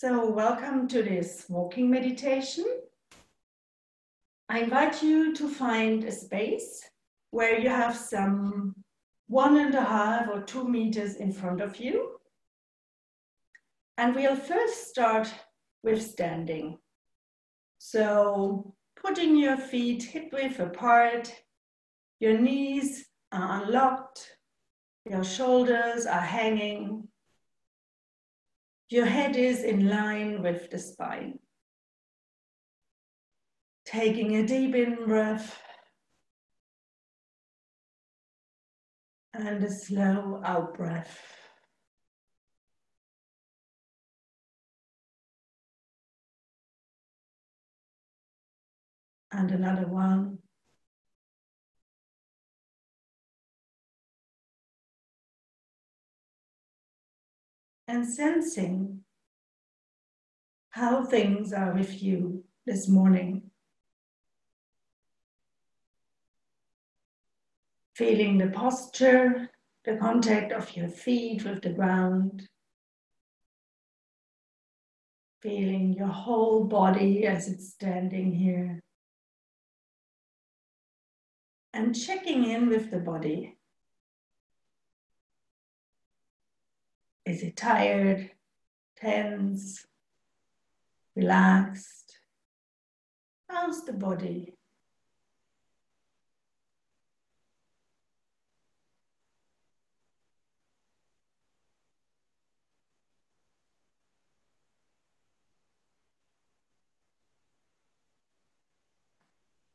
So welcome to this walking meditation. I invite you to find a space where you have some one and a half or two meters in front of you. And we'll first start with standing. So putting your feet hip width apart, your knees are unlocked, your shoulders are hanging, your head is in line with the spine. Taking a deep in breath and a slow out breath. And another one. And sensing how things are with you this morning. Feeling the posture, the contact of your feet with the ground. Feeling your whole body as it's standing here. And checking in with the body. Is it tired, tense, relaxed? How's the body?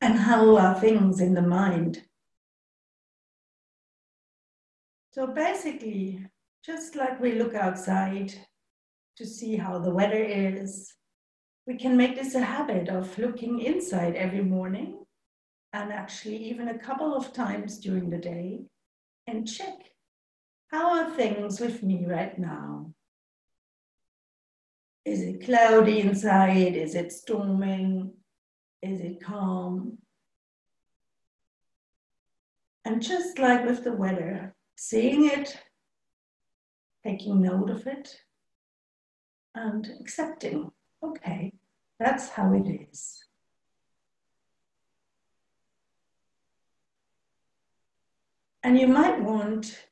And how are things in the mind? So basically, just like we look outside to see how the weather is, we can make this a habit of looking inside every morning and actually even a couple of times during the day and check how are things with me right now? Is it cloudy inside? Is it storming? Is it calm? And just like with the weather, seeing it taking note of it and accepting, okay, that's how it is. And you might want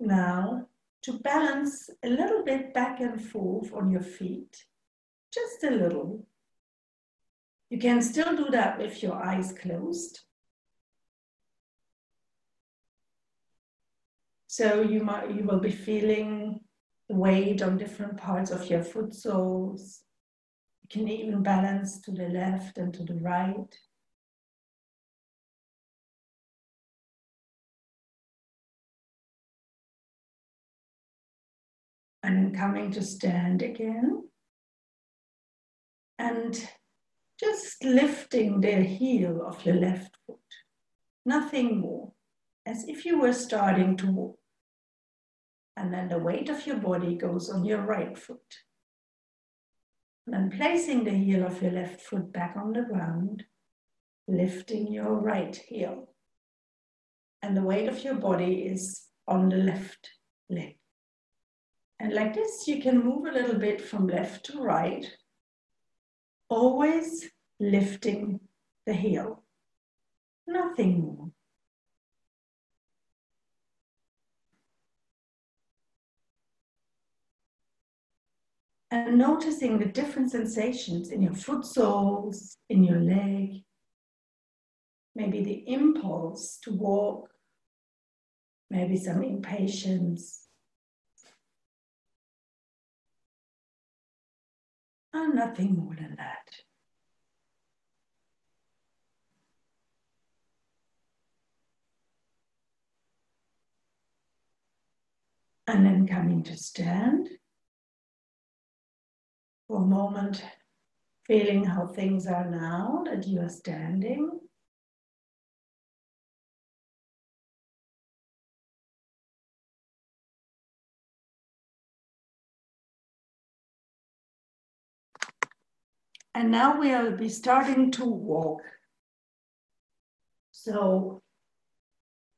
now to balance a little bit back and forth on your feet, just a little. You can still do that with your eyes closed. So you might you will be feeling weight on different parts of your foot soles. You can even balance to the left and to the right. And coming to stand again. And just lifting the heel of your left foot. Nothing more. As if you were starting to walk and then the weight of your body goes on your right foot. And then placing the heel of your left foot back on the ground, lifting your right heel. And the weight of your body is on the left leg. And like this, you can move a little bit from left to right, always lifting the heel. Nothing more. And noticing the different sensations in your foot soles, in your leg, maybe the impulse to walk, maybe some impatience. And nothing more than that. And then coming to stand for a moment, feeling how things are now that you are standing. And now we'll be starting to walk. So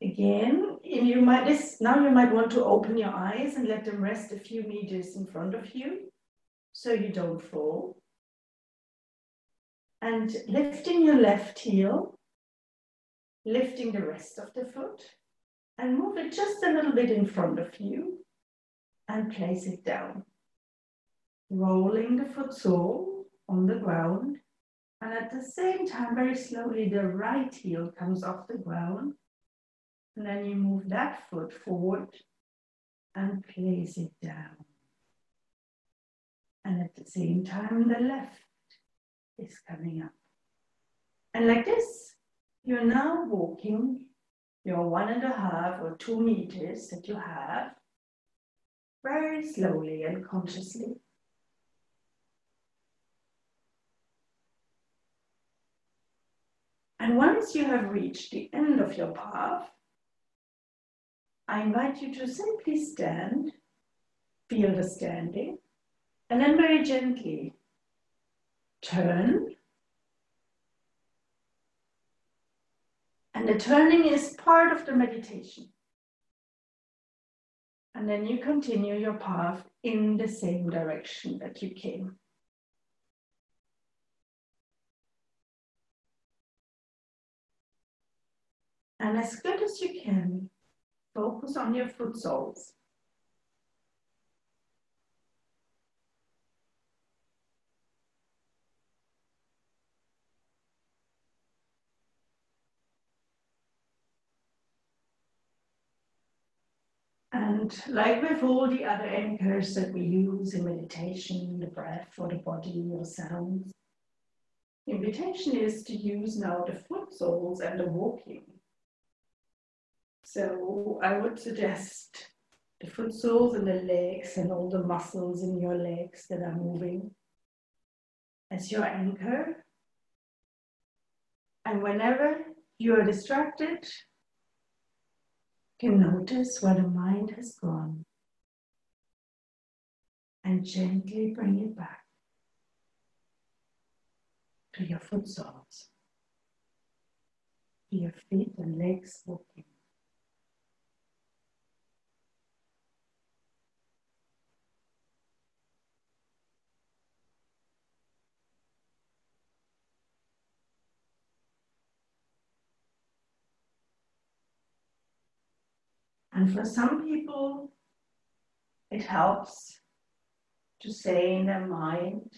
again, you might this now you might want to open your eyes and let them rest a few meters in front of you. So you don't fall. And lifting your left heel, lifting the rest of the foot, and move it just a little bit in front of you and place it down. Rolling the foot sole on the ground, and at the same time, very slowly, the right heel comes off the ground. And then you move that foot forward and place it down. And at the same time, the left is coming up. And like this, you're now walking your one and a half or two meters that you have very slowly and consciously. And once you have reached the end of your path, I invite you to simply stand, feel the standing, and then very gently turn. And the turning is part of the meditation. And then you continue your path in the same direction that you came. And as good as you can, focus on your foot soles. And like with all the other anchors that we use in meditation, the breath or the body or sounds, the invitation is to use now the foot soles and the walking. So I would suggest the foot soles and the legs and all the muscles in your legs that are moving as your anchor. And whenever you are distracted, can notice where the mind has gone and gently bring it back to your foot soles, to your feet and legs walking. And for some people, it helps to say in their mind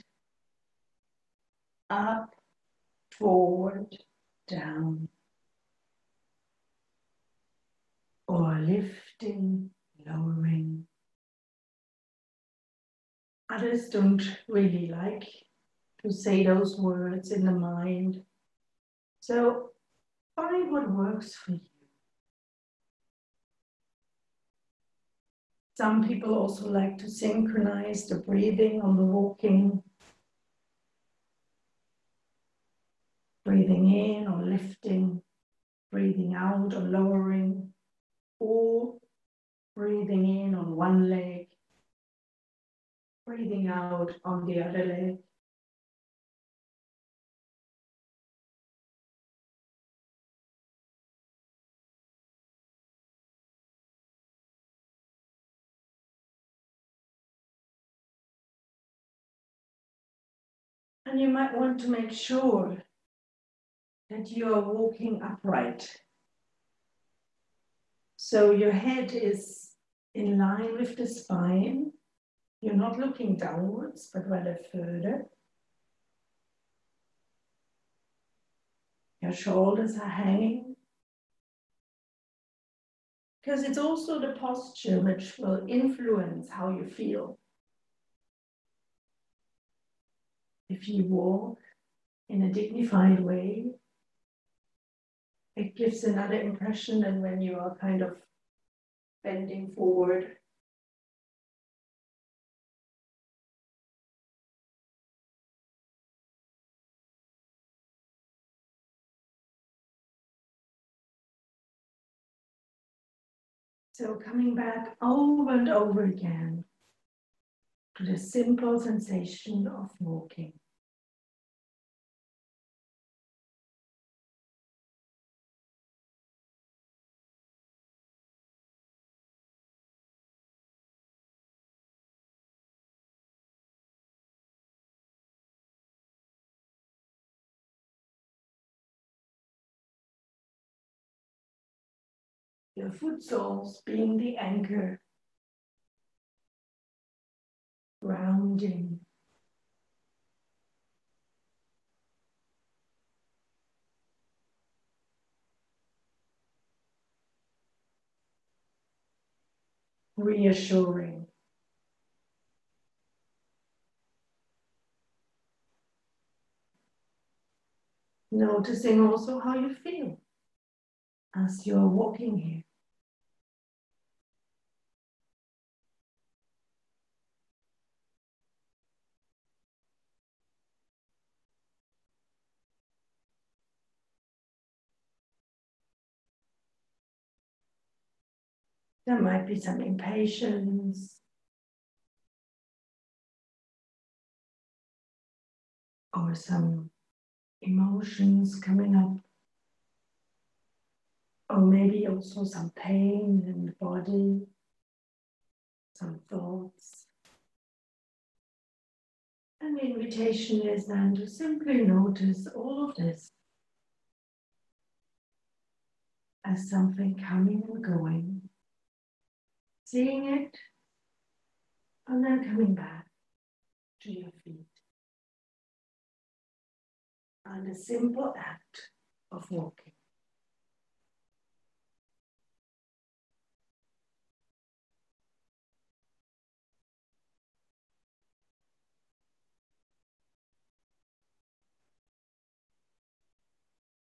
up, forward, down, or lifting, lowering. Others don't really like to say those words in the mind. So find what works for you. Some people also like to synchronize the breathing on the walking. Breathing in or lifting, breathing out or lowering, or breathing in on one leg, breathing out on the other leg. You might want to make sure that you are walking upright. So your head is in line with the spine. You're not looking downwards, but rather further. Your shoulders are hanging. Because it's also the posture which will influence how you feel. If you walk in a dignified way, it gives another impression than when you are kind of bending forward. So coming back over and over again to the simple sensation of walking. Your foot soles being the anchor, grounding. Reassuring. Noticing also how you feel as you're walking here. There might be some impatience. Or some emotions coming up. Or maybe also some pain in the body, some thoughts. And the invitation is then to simply notice all of this as something coming and going, seeing it, and then coming back to your feet and a simple act of walking.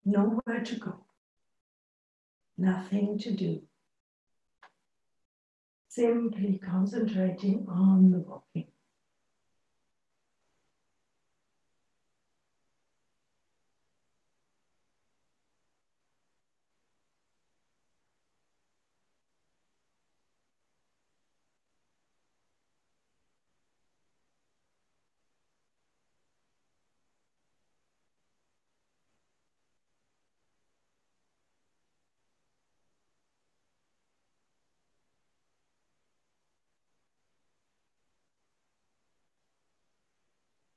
Nowhere to go, nothing to do. Simply concentrating on the walking.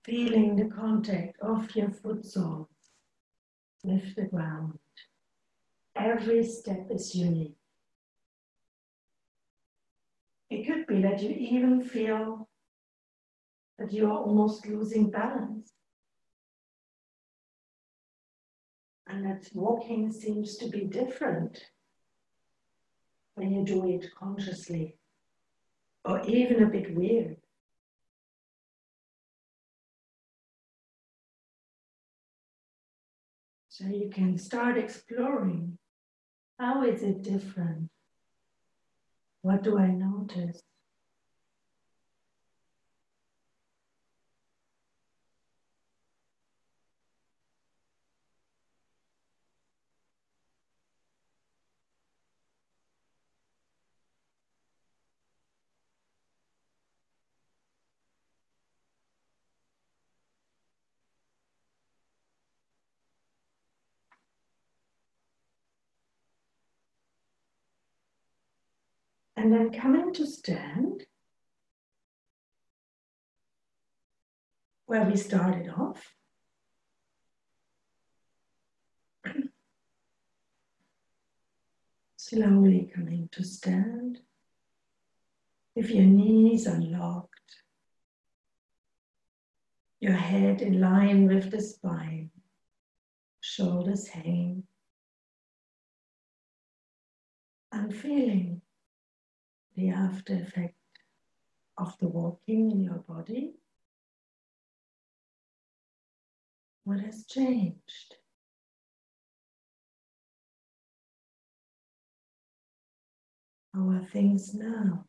Feeling the contact of your foot soles with the ground. Every step is unique. It could be that you even feel that you are almost losing balance. And that walking seems to be different when you do it consciously, or even a bit weird. So you can start exploring how is it different? What do I notice? And then coming to stand, where we started off. Slowly coming to stand. If your knees are locked, your head in line with the spine, shoulders hanging, and feeling the after effect of the walking in your body? What has changed? How are things now?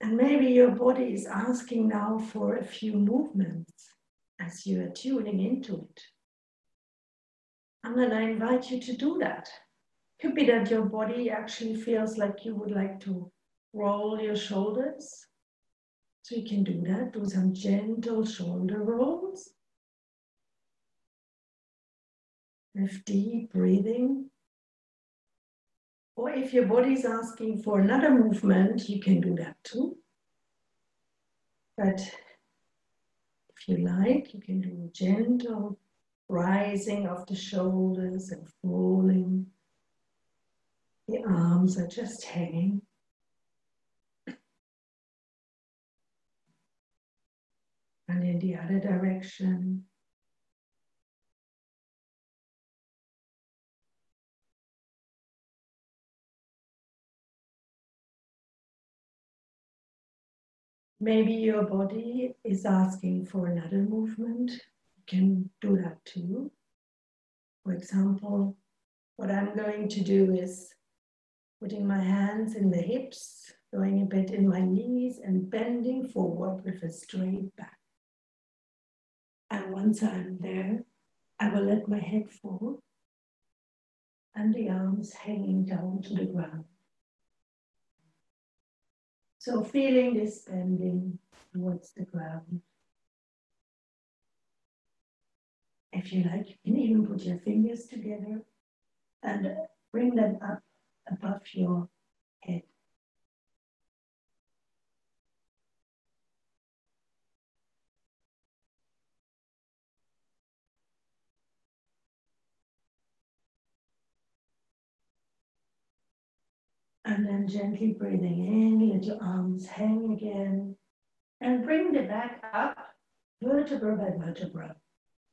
And maybe your body is asking now for a few movements as you are tuning into it. And then I invite you to do that. Could be that your body actually feels like you would like to roll your shoulders. So you can do that. Do some gentle shoulder rolls. With deep breathing. Or if your body is asking for another movement, you can do that too. But if If you like, you can do gentle rising of the shoulders and falling. The arms are just hanging. And in the other direction. Maybe your body is asking for another movement. Can do that too. For example, what I'm going to do is putting my hands in the hips, going a bit in my knees and bending forward with a straight back. And once I'm there, I will let my head fall and the arms hanging down to the ground. So feeling this bending towards the ground. If you like, you can even put your fingers together and bring them up above your head. And then gently breathing in, let your arms hang again. And bring the back up, vertebra by vertebra.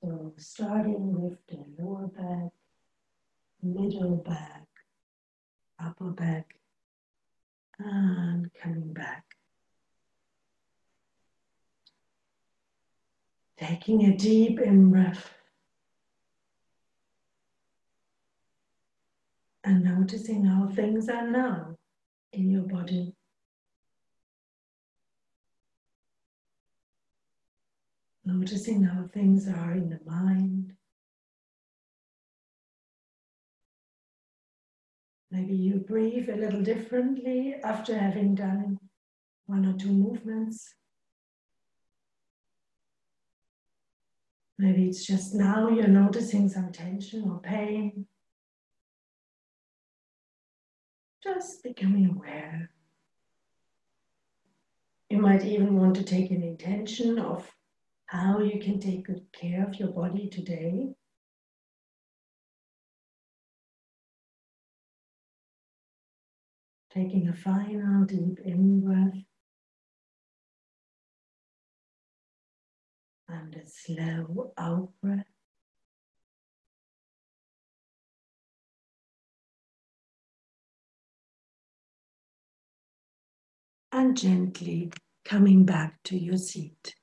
So starting with the lower back, middle back, upper back, and coming back. Taking a deep in breath. and noticing how things are now in your body. Noticing how things are in the mind. Maybe you breathe a little differently after having done one or two movements. Maybe it's just now you're noticing some tension or pain. just becoming aware. You might even want to take an intention of how you can take good care of your body today. Taking a final deep in breath and a slow out breath. and gently coming back to your seat.